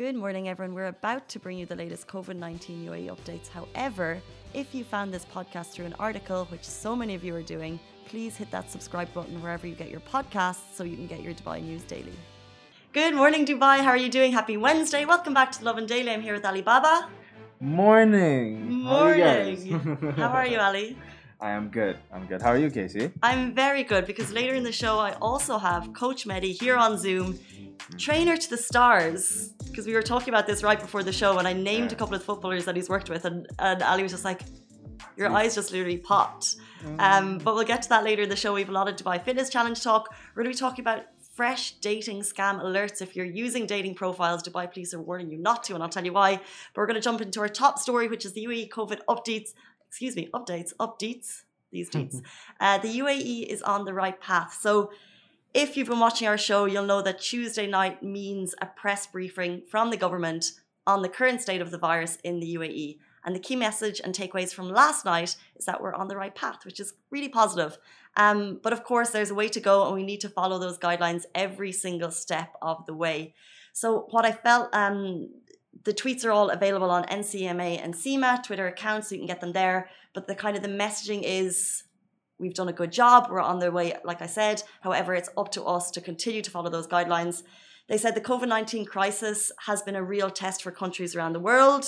Good morning, everyone. We're about to bring you the latest COVID 19 UAE updates. However, if you found this podcast through an article, which so many of you are doing, please hit that subscribe button wherever you get your podcasts so you can get your Dubai news daily. Good morning, Dubai. How are you doing? Happy Wednesday. Welcome back to Lovin Daily. I'm here with Ali Baba. Morning. Morning. How are you, Ali? I am good. I'm good. How are you, Casey? I'm very good because later in the show, I also have Coach Mehdi here on Zoom, trainer to the stars. Because we were talking about this right before the show, and I named a couple of footballers that he's worked with, and, and Ali was just like, Your eyes just literally popped. Um, but we'll get to that later in the show. We have a lot of Dubai Fitness Challenge talk. We're going to be talking about fresh dating scam alerts. If you're using dating profiles, Dubai police are warning you not to, and I'll tell you why. But we're going to jump into our top story, which is the UAE COVID updates excuse me, updates, updates, these dates. uh, the UAE is on the right path. So, if you've been watching our show, you'll know that Tuesday night means a press briefing from the government on the current state of the virus in the UAE. And the key message and takeaways from last night is that we're on the right path, which is really positive. Um, but of course, there's a way to go, and we need to follow those guidelines every single step of the way. So, what I felt um, the tweets are all available on NCMA and CIMA Twitter accounts, so you can get them there. But the kind of the messaging is we've done a good job, we're on the way, like I said. However, it's up to us to continue to follow those guidelines. They said the COVID 19 crisis has been a real test for countries around the world.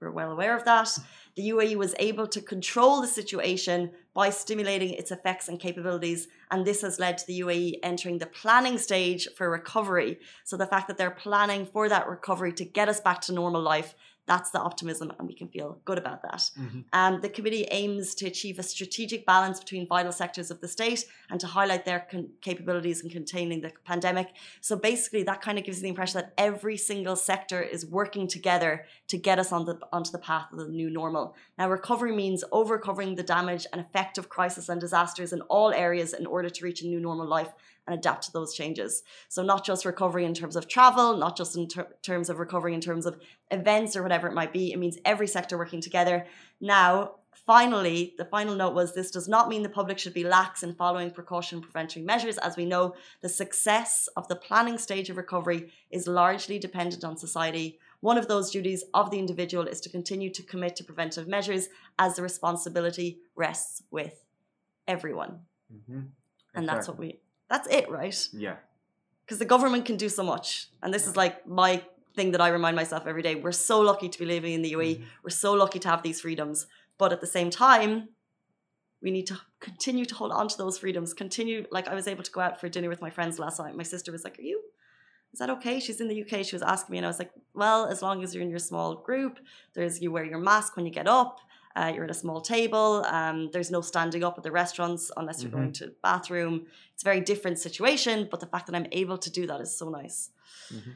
We're well aware of that. The UAE was able to control the situation by stimulating its effects and capabilities, and this has led to the UAE entering the planning stage for recovery. So, the fact that they're planning for that recovery to get us back to normal life that's the optimism, and we can feel good about that. Mm-hmm. Um, the committee aims to achieve a strategic balance between vital sectors of the state and to highlight their con- capabilities in containing the pandemic. So basically, that kind of gives the impression that every single sector is working together to get us on the onto the path of the new normal. Now, recovery means overcovering the damage and effect of crisis and disasters in all areas in order to reach a new normal life and adapt to those changes. So, not just recovery in terms of travel, not just in ter- terms of recovery in terms of events or whatever it might be. It means every sector working together. Now, finally, the final note was this does not mean the public should be lax in following precaution prevention measures. As we know, the success of the planning stage of recovery is largely dependent on society. One of those duties of the individual is to continue to commit to preventive measures as the responsibility rests with everyone. Mm-hmm. And that's what we that's it, right? Yeah. Because the government can do so much. And this is like my thing that I remind myself every day. We're so lucky to be living in the UAE. Mm-hmm. We're so lucky to have these freedoms. But at the same time, we need to continue to hold on to those freedoms. Continue, like I was able to go out for dinner with my friends last night. My sister was like, Are you, is that okay? She's in the UK. She was asking me, and I was like, Well, as long as you're in your small group, there's you wear your mask when you get up. Uh, you're at a small table. Um, there's no standing up at the restaurants unless you're mm-hmm. going to the bathroom. It's a very different situation, but the fact that I'm able to do that is so nice. Mm-hmm.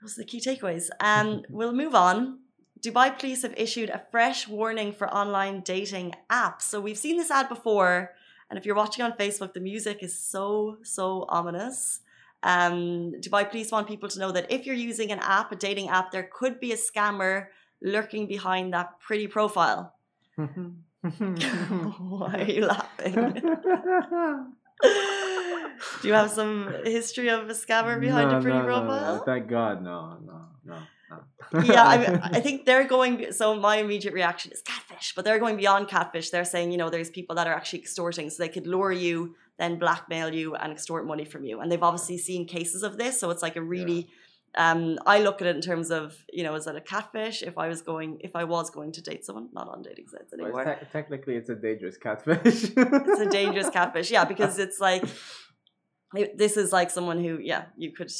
Those are the key takeaways. Um, we'll move on. Dubai police have issued a fresh warning for online dating apps. So we've seen this ad before, and if you're watching on Facebook, the music is so so ominous. Um, Dubai police want people to know that if you're using an app, a dating app, there could be a scammer lurking behind that pretty profile. Why are you laughing? Do you have some history of a scammer behind no, a pretty no, profile? No, Thank God, no, no, no. yeah, I, mean, I think they're going. So my immediate reaction is catfish, but they're going beyond catfish. They're saying, you know, there's people that are actually extorting, so they could lure you, then blackmail you, and extort money from you. And they've obviously seen cases of this, so it's like a really yeah um, I look at it in terms of, you know, is that a catfish? If I was going, if I was going to date someone, not on dating sites anymore. Well, te- technically, it's a dangerous catfish. it's a dangerous catfish, yeah, because it's like, it, this is like someone who, yeah, you could,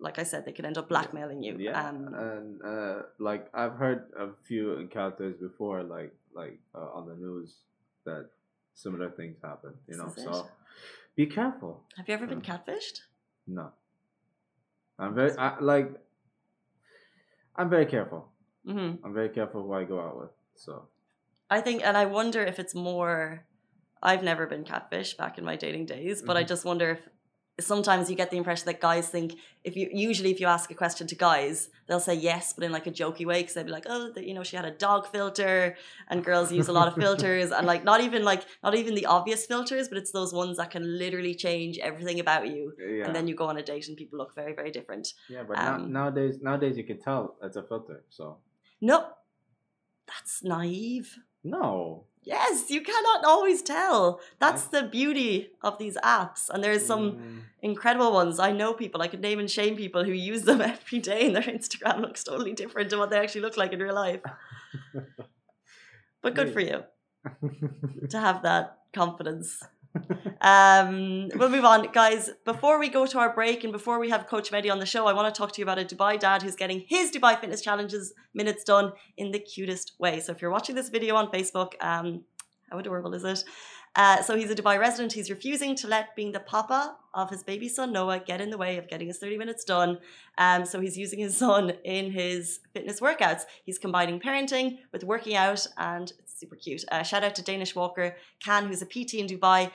like I said, they could end up blackmailing you. Yeah, um, and uh, like I've heard a few encounters before, like like uh, on the news, that similar things happen. You know, so it. be careful. Have you ever been catfished? No. I'm very I, like. I'm very careful. Mm-hmm. I'm very careful who I go out with. So. I think, and I wonder if it's more. I've never been catfish back in my dating days, but mm-hmm. I just wonder if sometimes you get the impression that guys think if you usually if you ask a question to guys they'll say yes but in like a jokey way because they'll be like oh you know she had a dog filter and girls use a lot of filters and like not even like not even the obvious filters but it's those ones that can literally change everything about you yeah. and then you go on a date and people look very very different. Yeah but um, nowadays nowadays you can tell it's a filter so. No that's naive. No Yes, you cannot always tell. That's the beauty of these apps. And there's some mm. incredible ones. I know people, I could name and shame people who use them every day and their Instagram looks totally different to what they actually look like in real life. but good for you to have that confidence. Um, we'll move on, guys. Before we go to our break and before we have Coach Mehdi on the show, I want to talk to you about a Dubai dad who's getting his Dubai Fitness Challenges minutes done in the cutest way. So if you're watching this video on Facebook, um, how adorable is it? Uh, so he's a Dubai resident. He's refusing to let being the papa of his baby son Noah get in the way of getting his 30 minutes done. Um, so he's using his son in his fitness workouts. He's combining parenting with working out, and super cute. Uh, shout out to Danish Walker Khan, who's a PT in Dubai.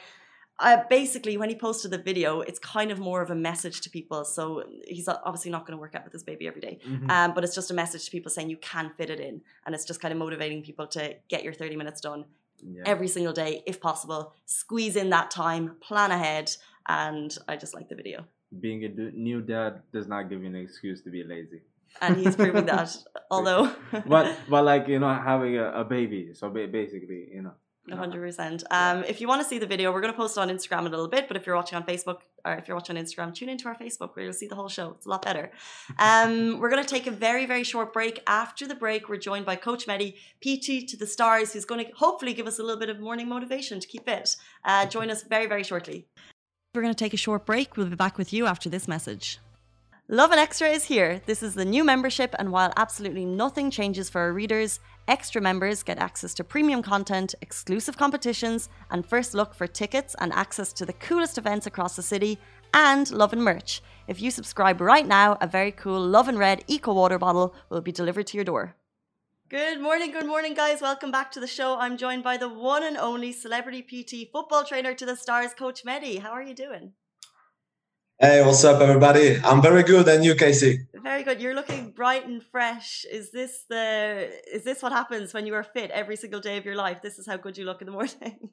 Uh, basically, when he posted the video, it's kind of more of a message to people. So he's obviously not going to work out with his baby every day. Mm-hmm. Um, but it's just a message to people saying you can fit it in. And it's just kind of motivating people to get your 30 minutes done yeah. every single day if possible. Squeeze in that time, plan ahead, and I just like the video. Being a new dad does not give you an excuse to be lazy. And he's proving that, although. but but like you know having a, a baby, so basically you know 100%. Um, if you want to see the video, we're going to post it on Instagram in a little bit. But if you're watching on Facebook or if you're watching on Instagram, tune into our Facebook where you'll see the whole show. It's a lot better. Um, we're going to take a very, very short break. After the break, we're joined by Coach Mehdi, PT to the stars, who's going to hopefully give us a little bit of morning motivation to keep fit. Uh, join us very, very shortly. We're going to take a short break. We'll be back with you after this message. Lovin Extra is here. This is the new membership, and while absolutely nothing changes for our readers, extra members get access to premium content, exclusive competitions, and first look for tickets and access to the coolest events across the city, and Lovin merch. If you subscribe right now, a very cool Lovin Red Eco Water bottle will be delivered to your door. Good morning, good morning, guys. Welcome back to the show. I'm joined by the one and only celebrity PT football trainer to the stars, Coach Mehdi. How are you doing? Hey, what's up, everybody? I'm very good, and you, Casey? Very good. You're looking bright and fresh. Is this the? Is this what happens when you are fit every single day of your life? This is how good you look in the morning.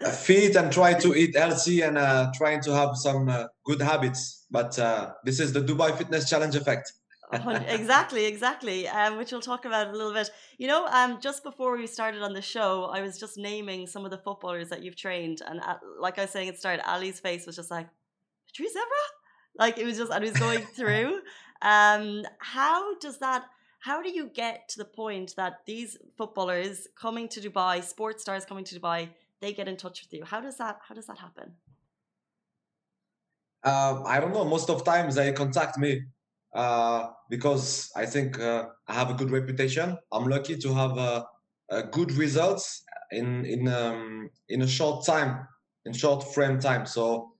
fit and try to eat healthy and uh, trying to have some uh, good habits. But uh, this is the Dubai Fitness Challenge effect. exactly, exactly. Um, which we'll talk about a little bit. You know, um, just before we started on the show, I was just naming some of the footballers that you've trained, and uh, like I was saying at the start, Ali's face was just like, Patrice Evra? Like it was just, I was going through. Um, how does that, how do you get to the point that these footballers coming to Dubai, sports stars coming to Dubai, they get in touch with you? How does that, how does that happen? Uh, I don't know. Most of times they contact me uh, because I think uh, I have a good reputation. I'm lucky to have uh, good results in in um, in a short time, in short frame time. So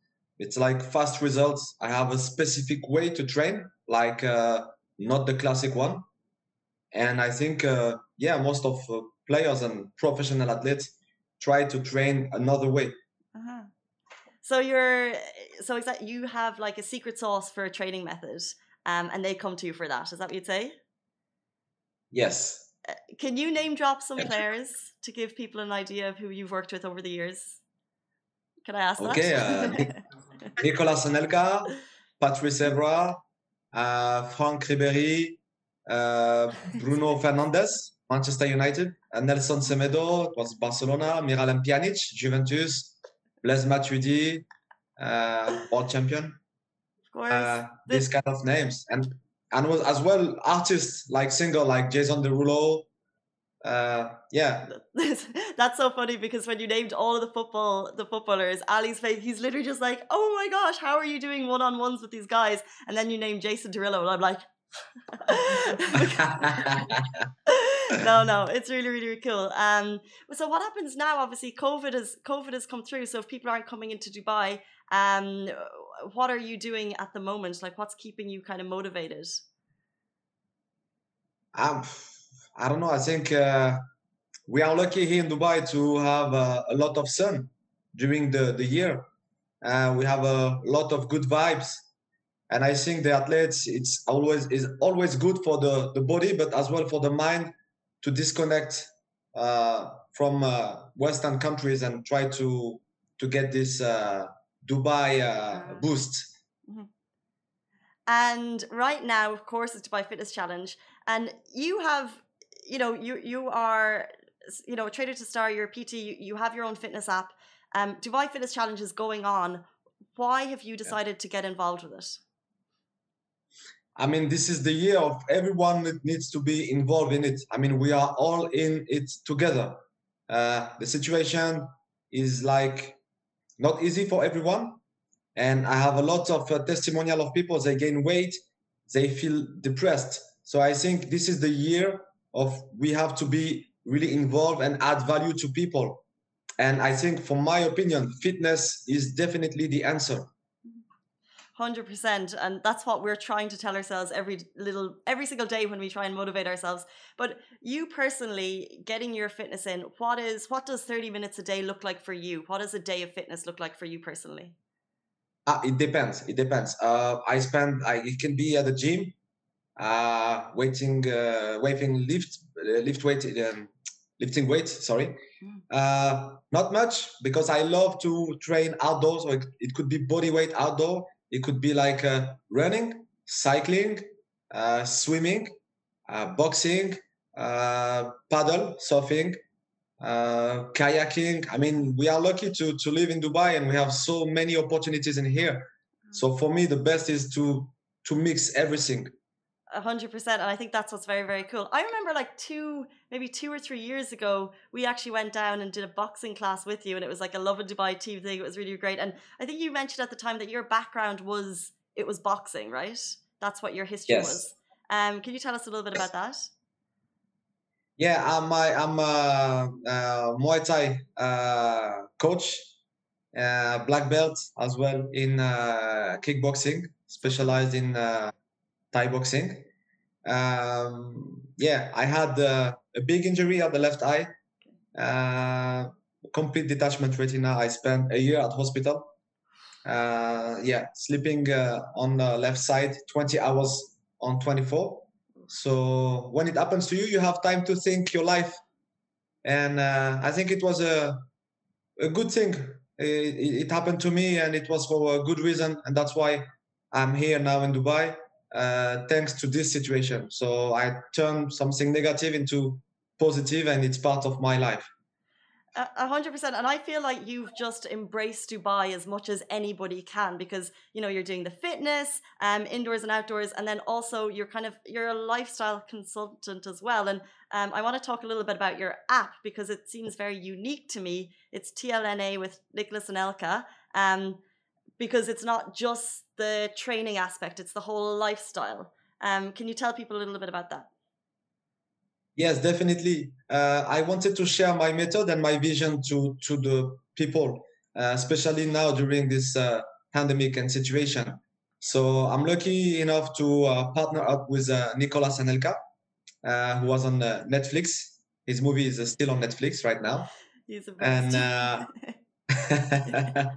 it's like fast results. I have a specific way to train, like uh, not the classic one. And I think, uh, yeah, most of uh, players and professional athletes try to train another way. Uh-huh. So you're, so that you have like a secret sauce for a training method, um, and they come to you for that? Is that what you'd say? Yes. Uh, can you name drop some players to give people an idea of who you've worked with over the years? Can I ask okay, that? Okay, uh, Nicolas Anelka, Patrice Evra, uh, Franck Ribéry, uh, Bruno Fernandes, Manchester United, and Nelson Semedo, it was Barcelona, Miralem Pjanic, Juventus, Blaise Matuidi, uh, world champion. Of course. Uh, these kind of names. And and was as well artists like singer like Jason Derulo, uh, yeah. That's so funny because when you named all of the football the footballers, Ali's face, he's literally just like, "Oh my gosh, how are you doing one on ones with these guys?" And then you name Jason Derulo, and I'm like, no, no, it's really, really, really cool. Um, so what happens now? Obviously, COVID has COVID has come through. So if people aren't coming into Dubai, um, what are you doing at the moment? Like, what's keeping you kind of motivated? Um I don't know. I think uh, we are lucky here in Dubai to have uh, a lot of sun during the, the year. Uh, we have a lot of good vibes, and I think the athletes it's always is always good for the the body, but as well for the mind to disconnect uh, from uh, Western countries and try to to get this uh, Dubai uh, boost. Mm-hmm. And right now, of course, it's Dubai Fitness Challenge, and you have, you know, you you are, you know, a trainer to star. You're a PT. You, you have your own fitness app. Um, Dubai Fitness Challenge is going on. Why have you decided yeah. to get involved with it? I mean, this is the year of everyone that needs to be involved in it. I mean, we are all in it together. Uh, the situation is like not easy for everyone, and I have a lot of uh, testimonial of people. They gain weight, they feel depressed. So I think this is the year of we have to be really involved and add value to people. And I think, from my opinion, fitness is definitely the answer. 100% and that's what we're trying to tell ourselves every little every single day when we try and motivate ourselves. But you personally getting your fitness in what is what does 30 minutes a day look like for you? What does a day of fitness look like for you personally? Uh, it depends. It depends. Uh, i spend I, it can be at the gym uh, waiting uh, waiting lift uh, lift weight um, lifting weight sorry hmm. uh, not much because i love to train outdoors so it, it could be body weight outdoor it could be like uh, running, cycling, uh, swimming, uh, boxing, uh, paddle, surfing, uh, kayaking. I mean, we are lucky to, to live in Dubai and we have so many opportunities in here. So for me, the best is to to mix everything hundred percent, and I think that's what's very very cool. I remember like two, maybe two or three years ago, we actually went down and did a boxing class with you, and it was like a Lovin Dubai team thing. It was really great, and I think you mentioned at the time that your background was it was boxing, right? That's what your history yes. was. Um, can you tell us a little bit about that? Yeah, I'm a, I'm a, a Muay Thai uh, coach, uh, black belt as well in uh, kickboxing, specialized in uh, Thai boxing. Um, yeah, I had uh, a big injury at the left eye, uh, complete detachment retina. I spent a year at hospital. Uh, yeah, sleeping uh, on the left side 20 hours on 24. So when it happens to you, you have time to think your life. And uh, I think it was a, a good thing. It, it happened to me and it was for a good reason. And that's why I'm here now in Dubai uh, thanks to this situation. So I turned something negative into positive, and it's part of my life. A hundred percent, and I feel like you've just embraced Dubai as much as anybody can because you know you're doing the fitness, um, indoors and outdoors, and then also you're kind of you're a lifestyle consultant as well. And um, I want to talk a little bit about your app because it seems very unique to me. It's TLNA with Nicolas Anelka. Um, because it's not just the training aspect, it's the whole lifestyle. Um, can you tell people a little bit about that? Yes, definitely. Uh, I wanted to share my method and my vision to, to the people, uh, especially now during this uh, pandemic and situation. So I'm lucky enough to uh, partner up with uh, Nicolas Anelka, uh, who was on Netflix. His movie is still on Netflix right now. He's a and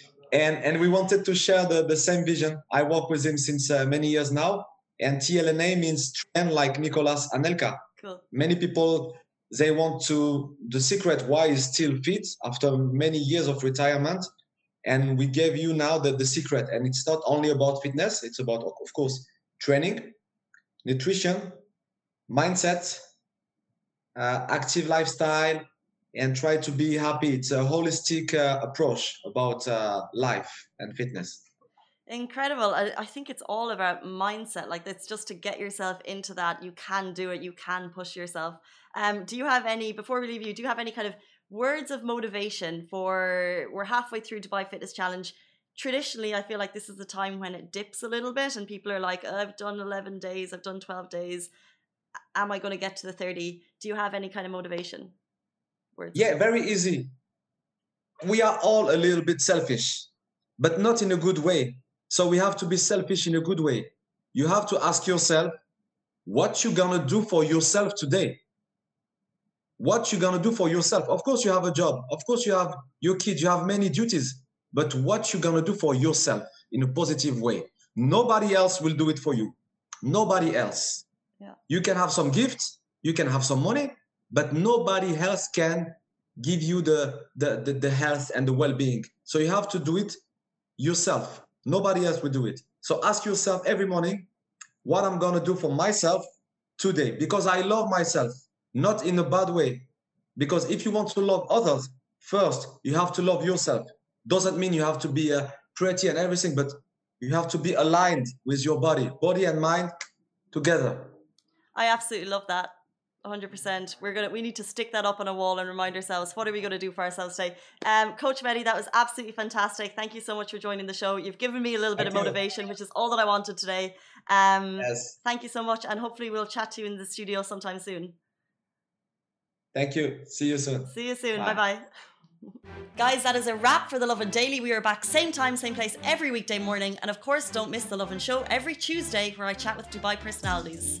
and and we wanted to share the, the same vision. I work with him since uh, many years now, and TLNA means train like Nicolas Anelka. Cool. Many people they want to the secret why is still fit after many years of retirement, and we gave you now the, the secret. And it's not only about fitness; it's about of course training, nutrition, mindset, uh, active lifestyle, and try to be happy. It's a holistic uh, approach about uh, life and fitness. Incredible. I, I, think it's all about mindset. Like, it's just to get yourself into that. You can do it, you can push yourself. Um, do you have any, before we leave you, do you have any kind of words of motivation for, we're halfway through Dubai Fitness Challenge. Traditionally, I feel like this is the time when it dips a little bit and people are like, oh, I've done 11 days, I've done 12 days. Am I going to get to the 30? Do you have any kind of motivation? Yeah, very easy. We are all a little bit selfish, but not in a good way. So we have to be selfish in a good way. You have to ask yourself, what you gonna do for yourself today? What you gonna do for yourself? Of course, you have a job. Of course, you have your kids. You have many duties. but what you're gonna do for yourself in a positive way. Nobody else will do it for you. Nobody else. Yeah. You can have some gifts, you can have some money, but nobody else can give you the, the, the, the health and the well-being. So you have to do it yourself. Nobody else will do it. So ask yourself every morning what I'm gonna do for myself today because I love myself, not in a bad way. Because if you want to love others, first you have to love yourself. Doesn't mean you have to be uh, pretty and everything, but you have to be aligned with your body, body and mind together. I absolutely love that. 100%. We're going to we need to stick that up on a wall and remind ourselves what are we going to do for ourselves today. Um Coach Mehdi, that was absolutely fantastic. Thank you so much for joining the show. You've given me a little bit of motivation, which is all that I wanted today. Um Yes. thank you so much and hopefully we'll chat to you in the studio sometime soon. Thank you. See you soon. See you soon. Bye. Bye. Guys, that is a wrap for the Lovin Daily. We are back same time, same place every weekday morning. And of course, don't miss the Lovin Show every Tuesday where I chat with Dubai personalities.